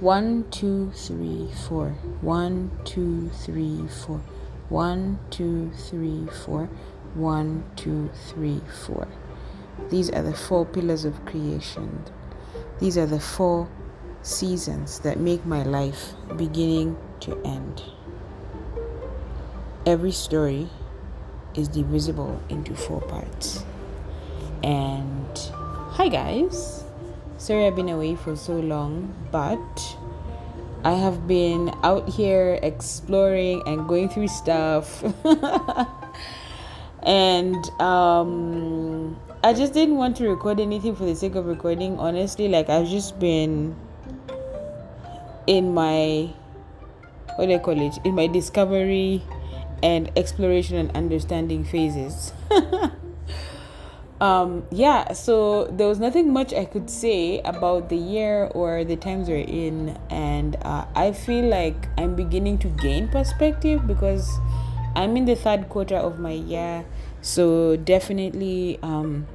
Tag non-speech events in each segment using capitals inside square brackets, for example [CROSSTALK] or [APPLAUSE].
One, two, three, four. One, two, three, four. One, two, three, four. One, two, three, four. These are the four pillars of creation. These are the four seasons that make my life beginning to end. Every story is divisible into four parts. And hi, guys. Sorry I've been away for so long, but I have been out here exploring and going through stuff. [LAUGHS] and um, I just didn't want to record anything for the sake of recording. Honestly, like I've just been in my what do I call it? In my discovery and exploration and understanding phases. [LAUGHS] um, yeah, so there was nothing much I could say about the year or the times we're in, and uh, I feel like I'm beginning to gain perspective because I'm in the third quarter of my year, so definitely. Um,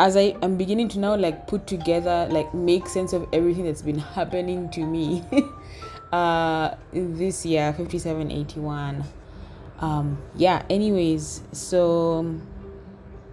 as I am beginning to now like put together, like make sense of everything that's been [LAUGHS] happening to me [LAUGHS] uh this year 5781 um yeah anyways so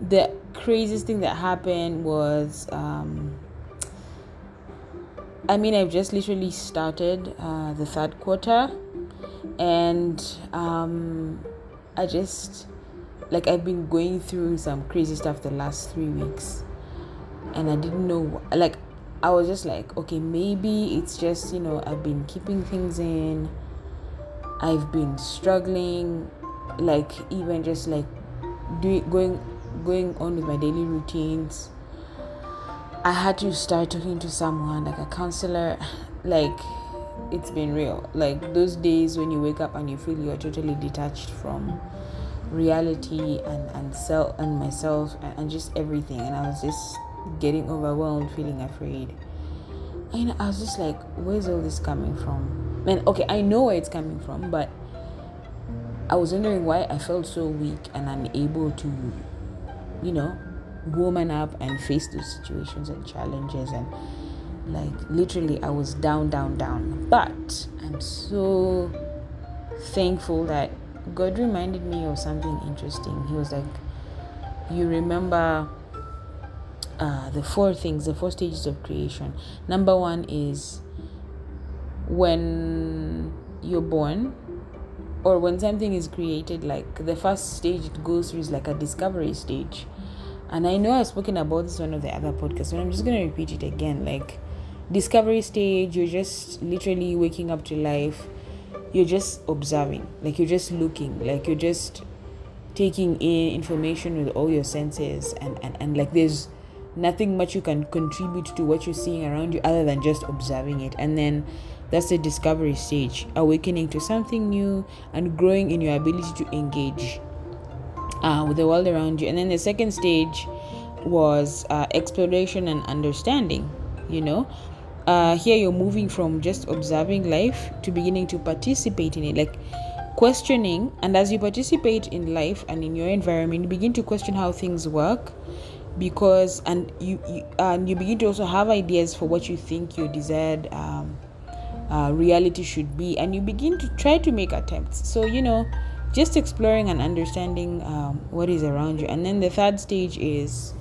the craziest thing that happened was um i mean i've just literally started uh the third quarter and um i just like i've been going through some crazy stuff the last three weeks and i didn't know like I was just like, okay, maybe it's just, you know, I've been keeping things in. I've been struggling, like even just like doing going going on with my daily routines. I had to start talking to someone, like a counselor, [SIGHS] like it's been real. Like those days when you wake up and you feel you're totally detached from reality and and self and myself and, and just everything and I was just getting overwhelmed, feeling afraid. And I was just like, where's all this coming from? And okay, I know where it's coming from, but I was wondering why I felt so weak and unable to, you know, woman up and face those situations and challenges and like literally I was down, down, down. But I'm so thankful that God reminded me of something interesting. He was like, You remember uh, the four things, the four stages of creation. Number one is when you're born or when something is created, like the first stage it goes through is like a discovery stage. And I know I've spoken about this one of the other podcasts, but I'm just going to repeat it again. Like, discovery stage, you're just literally waking up to life. You're just observing, like, you're just looking, like, you're just taking in information with all your senses, and, and, and like, there's nothing much you can contribute to what you're seeing around you other than just observing it and then that's the discovery stage awakening to something new and growing in your ability to engage uh, with the world around you. And then the second stage was uh, exploration and understanding you know? Uh, here you're moving from just observing life to beginning to participate in it. Like questioning and as you participate in life and in your environment you begin to question how things work because and you, you and you begin to also have ideas for what you think your desired um, uh, reality should be. And you begin to try to make attempts. So you know just exploring and understanding um, what is around you. And then the third stage is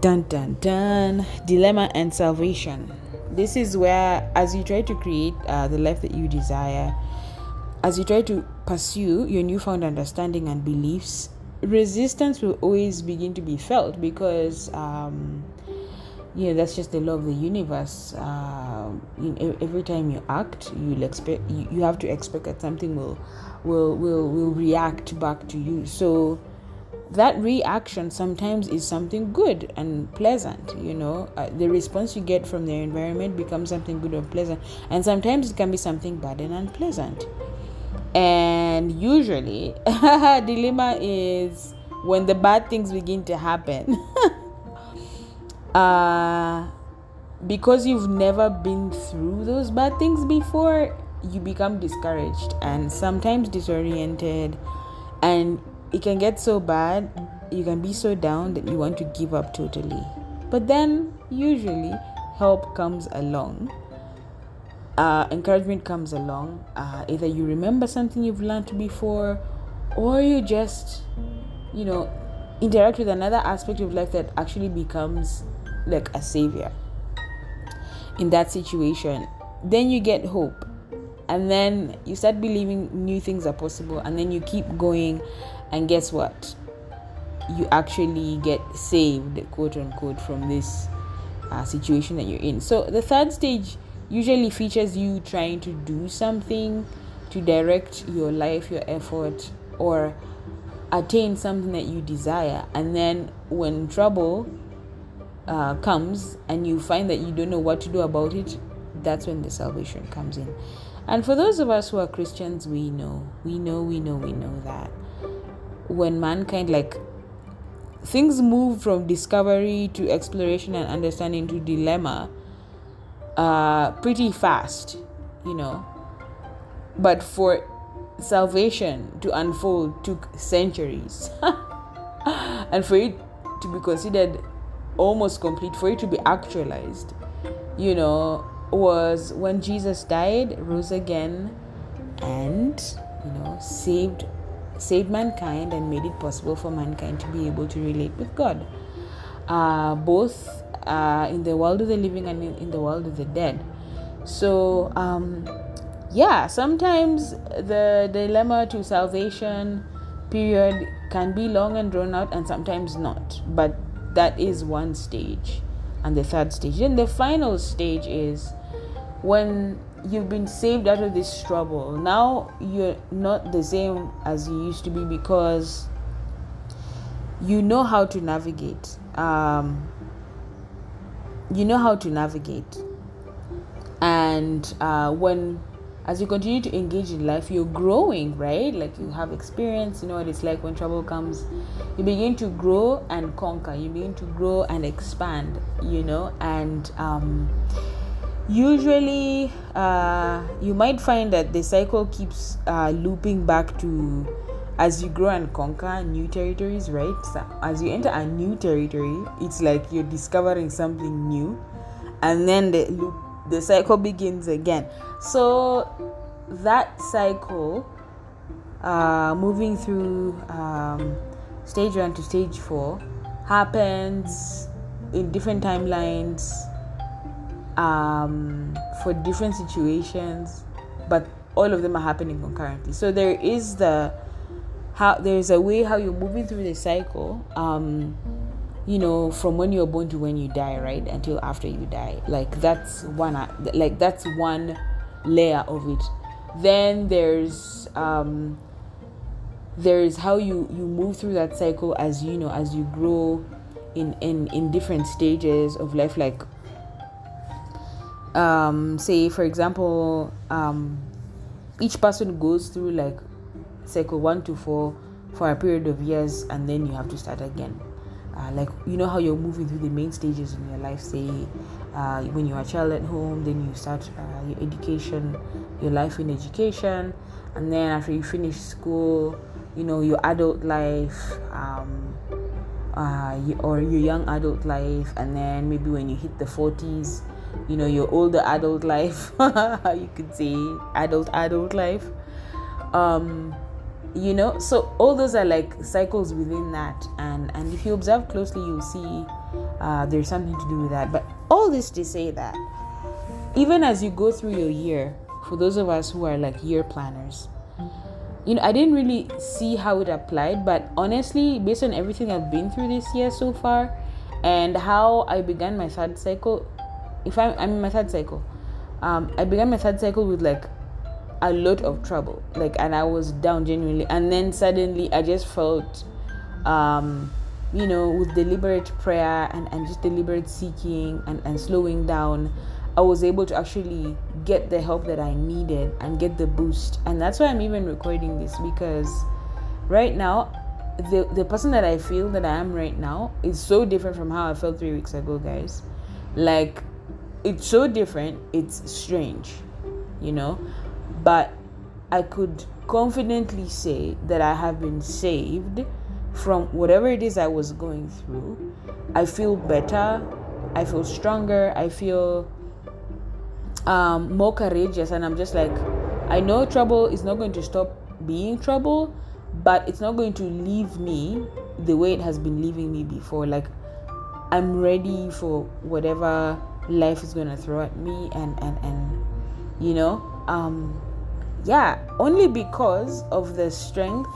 dun dun dun dilemma and salvation. This is where as you try to create uh, the life that you desire as you try to pursue your newfound understanding and beliefs resistance will always begin to be felt because um, you know that's just the law of the universe. Uh, you know, every time you act you'll expect you, you have to expect that something will will will will react back to you. So that reaction sometimes is something good and pleasant you know. Uh, the response you get from the environment becomes something good or pleasant. And sometimes it can be something bad and unpleasant. And usually [LAUGHS] dilemma is when the bad things begin to happen [LAUGHS] uh, because you've never been through those bad things before you become discouraged and sometimes disoriented. And it can get so bad you can be so down that you want to give up totally. But then usually help comes along, uh, encouragement comes along, uh, either you remember something you've learned before, or you just, you know, interact with another aspect of life that actually becomes like a savior in that situation, then you get hope. And then you start believing new things are possible, and then you keep going, and guess what? You actually get saved, quote unquote, from this uh, situation that you're in. So the third stage usually features you trying to do something to direct your life, your effort, or attain something that you desire. And then when trouble uh, comes and you find that you don't know what to do about it, that's when the salvation comes in. And for those of us who are Christians, we know, we know, we know, we know that when mankind, like, things move from discovery to exploration and understanding to dilemma uh, pretty fast, you know. But for salvation to unfold took centuries. [LAUGHS] and for it to be considered almost complete, for it to be actualized, you know, was when Jesus died, rose again, and you know, saved saved mankind and made it possible for mankind to be able to relate with God. Uh, both uh, in the world of the living and in, the world of the dead. So, um, yeah, sometimes the dilemma to salvation period can be long and drawn out, and sometimes not. But that is one stage, and the third stage. And the final stage is when you've been saved out of this trouble. Now you're not the same as you used to be because you know how to navigate. Um, you know how to navigate, and uh, when as you continue to engage in life, you're growing, right? Like you have experience, you know what it's like when trouble comes. You begin to grow and conquer. You begin to grow and expand, you know, and um, usually uh, you might find that the cycle keeps uh, looping back to as you grow and conquer new territories right so as you enter a new territory it's like you're discovering something new and then the loop the cycle begins again so that cycle uh, moving through um, stage one to stage four happens in different timelines um, for different situations, but all of them are happening concurrently. So there is the how there's a way how you're moving through the cycle. Um, you know, from when you're born to when you die, right? Until after you die. Like that's one like that's one layer of it. Then there's um there's how you you move through that cycle as you know as you grow in in in different stages of life like um, say for example um, each person goes through like cycle one to four for a period of years and then you have to start again uh, like you know how you're moving through the main stages in your life say uh, when you're a child at home then you start uh, your education your life in education and then after you finish school you know your adult life um, uh, or your young adult life and then maybe when you hit the 40s you know your older adult [LAUGHS] life you could say adult adult life. Um you know so all those are like cycles within that. And and if you observe closely you'll see uh, there's something to do with that. But all this to say that even as you go through your year for those of us who are like year planners you know i didn't really see how it applied. But honestly based on everything i've been through this year so far and how i began my third cycle if I'm, I'm in my third cycle, um, I began my third cycle with like a lot of trouble, like, and I was down genuinely, and then suddenly I just felt, um, you know, with deliberate prayer and, and just deliberate seeking and, and slowing down, I was able to actually get the help that I needed and get the boost. And that's why I'm even recording this because right now, the, the person that I feel that I am right now is so different from how I felt three weeks ago, guys. Like, it's so different it's strange you know but i could confidently say that i have been saved from whatever it is i was going through i feel better I feel stronger. I feel um, more courageous, and I'm just like, I know trouble is not going to stop being trouble, but it's not going to leave me the way it has been leaving me before. Like, I'm ready for whatever life is going to throw at me, and and and you know, um, yeah, only because of the strength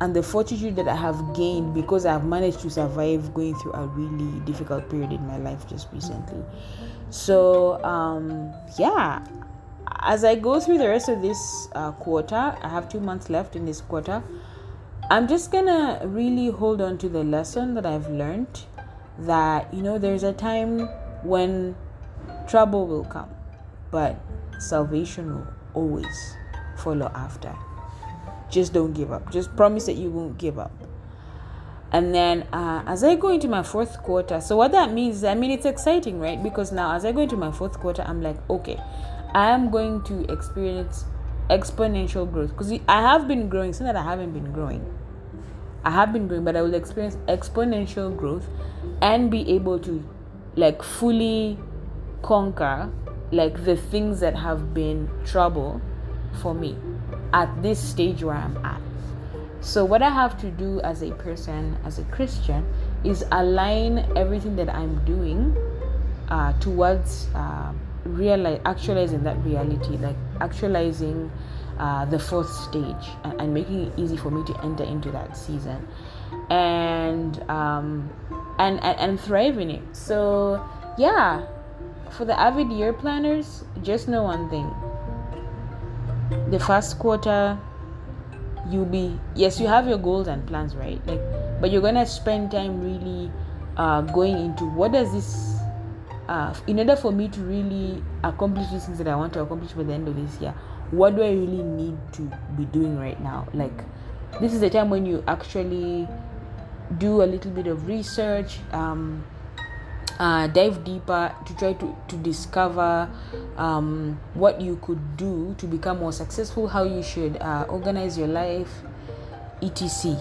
and the fortitude that I have gained because I've managed to survive going through a really difficult period in my life just recently. So, um, yeah, as I go through the rest of this uh, quarter, I have two months left in this quarter. I'm just gonna really hold on to the lesson that I've learned that you know there's a time when trouble will come, but salvation will always follow after. Just don't give up. Just promise that you won't give up. And then uh, as i go into my fourth quarter so what that means i mean it's exciting right? Because now as i go into my fourth quarter i'm like okay i am going to experience exponential growth. Because i have been growing not that i haven't been growing. I have been growing but i will experience exponential growth and be able to like fully conquer like the things that have been trouble for me at this stage where I'm at. So, what I have to do as a person, as a Christian, is align everything that I'm doing uh, towards uh, realize, actualizing that reality, like actualizing uh, the fourth stage and, and, making it easy for me to enter into that season and um, and, and, and thrive in it. So, yeah, for the avid year planners, just know one thing the first quarter you'll be yes you have your goals and plans right like but you're gonna spend time really uh, going into what does this uh, in order for me to really accomplish these things that I want to accomplish by the end of this year, what do I really need to be doing right now? Like, this is the time when you actually do a little bit of research, um, uh, dive deeper to try to, to discover um, what you could do to become more successful, how you should uh, organize your life, etc.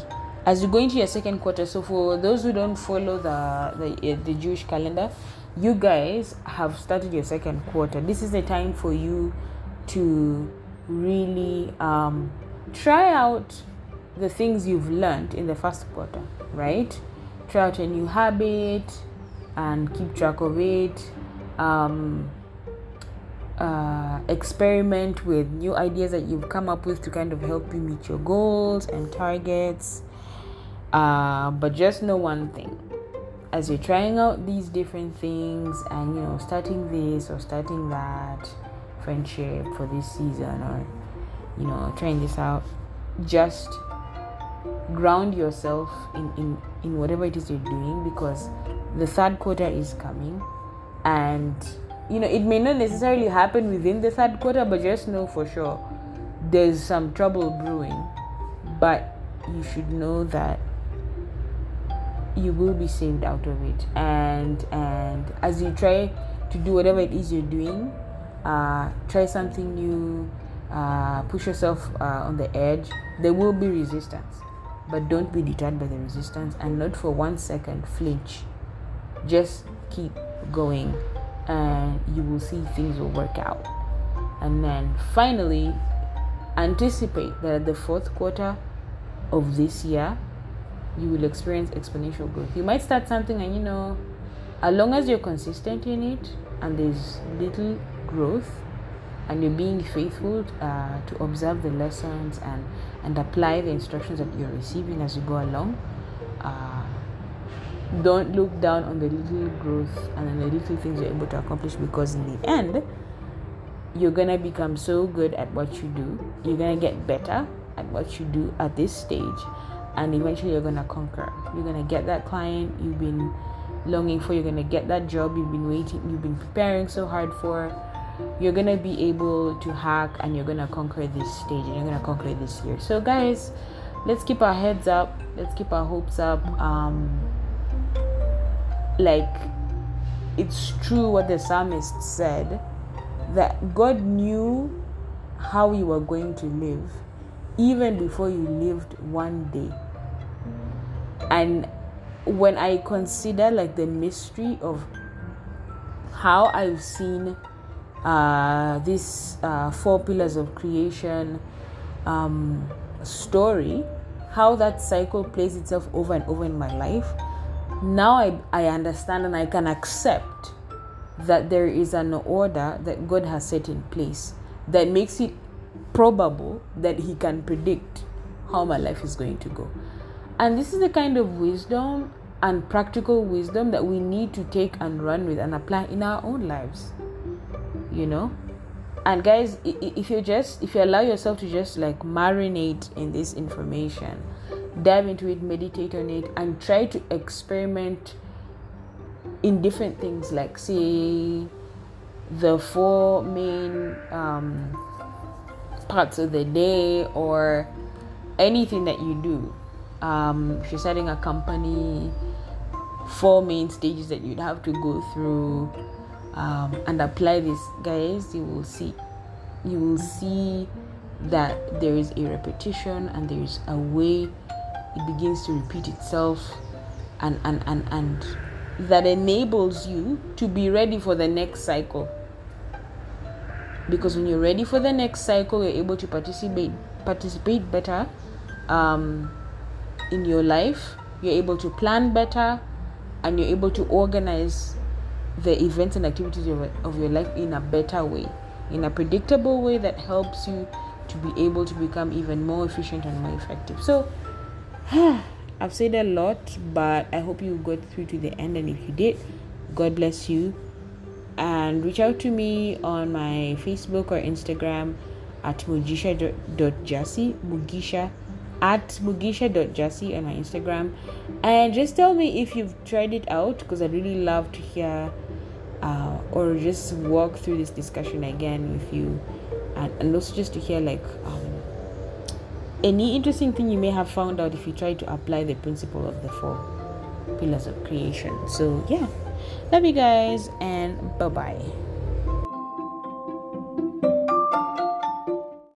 As you go into your second quarter, so for those who don't follow the, the, uh, the Jewish calendar, you guys have started your second quarter. This is the time for you to really um, try out the things you've learned in the first quarter, right? Try out a new habit, and keep track of it. Um, uh, experiment with new ideas that you've come up with to kind of help you meet your goals and targets. Uh, but just know one thing as you're trying out these different things and you know starting this or starting that friendship for this season or you know trying this out just ground yourself in, in, in whatever it is you're doing because the third quarter is coming. And you know it may not necessarily happen within the third quarter but just know for sure there's some trouble brewing. But you should know that you will be saved out of it. And and as you try to do whatever it is you're doing uh, try something new uh, push yourself uh, on the edge there will be resistance. But don't be deterred by the resistance and not for one second flinch just keep going and you will see things will work out. And then finally anticipate that at the fourth quarter of this year you will experience exponential growth. You might start something and you know as long as you're consistent in it and there's little growth and you're being faithful uh, to observe the lessons and and apply the instructions that you're receiving as you go along uh, don't look down on the little growth and the little things you're able to accomplish because in the end you're gonna become so good at what you do. You're gonna get better at what you do at this stage and eventually you're gonna conquer. You're gonna get that client you've been longing for. You're gonna get that job you've been waiting you've been preparing so hard for. You're gonna be able to hack and you're gonna conquer this stage and you're gonna conquer this year. So guys let's keep our heads up. Let's keep our hopes up. Um like it's true what the psalmist said that god knew how you were going to live even before you lived one day. And when i consider like the mystery of how I've seen uh, this uh, four pillars of creation um, story, how that cycle plays itself over and over in my life, now I, I understand and I can accept that there is an order that God has set in place that makes it probable that He can predict how my life is going to go. And this is the kind of wisdom and practical wisdom that we need to take and run with and apply in our own lives. You know? And guys, if you just if you allow yourself to just like marinate in this information, dive into it, meditate on it, and try to experiment in different things like say the four main um, parts of the day or anything that you do. Um, if you're starting a company four main stages that you'd have to go through um, and apply this. Guys you will see you will see that there is a repetition and there is a way it begins to repeat itself and and and and that enables you to be ready for the next cycle. Because when you're ready for the next cycle you're able to participate participate better um, in your life. You're able to plan better and you're able to organize the events and activities of, of your life in a better way in a predictable way that helps you to be able to become even more efficient and more effective. So [SIGHS] I've said a lot, but I hope you got through to the end. And if you did, God bless you. And reach out to me on my Facebook or Instagram at mugisha.jassy, mugisha at mugisha.jassy on my Instagram. And just tell me if you've tried it out because I'd really love to hear uh, or just walk through this discussion again with you. And, and also just to hear like um, any interesting thing you may have found out if you try to apply the principle of the four pillars of creation. So, yeah, love you guys, and bye bye.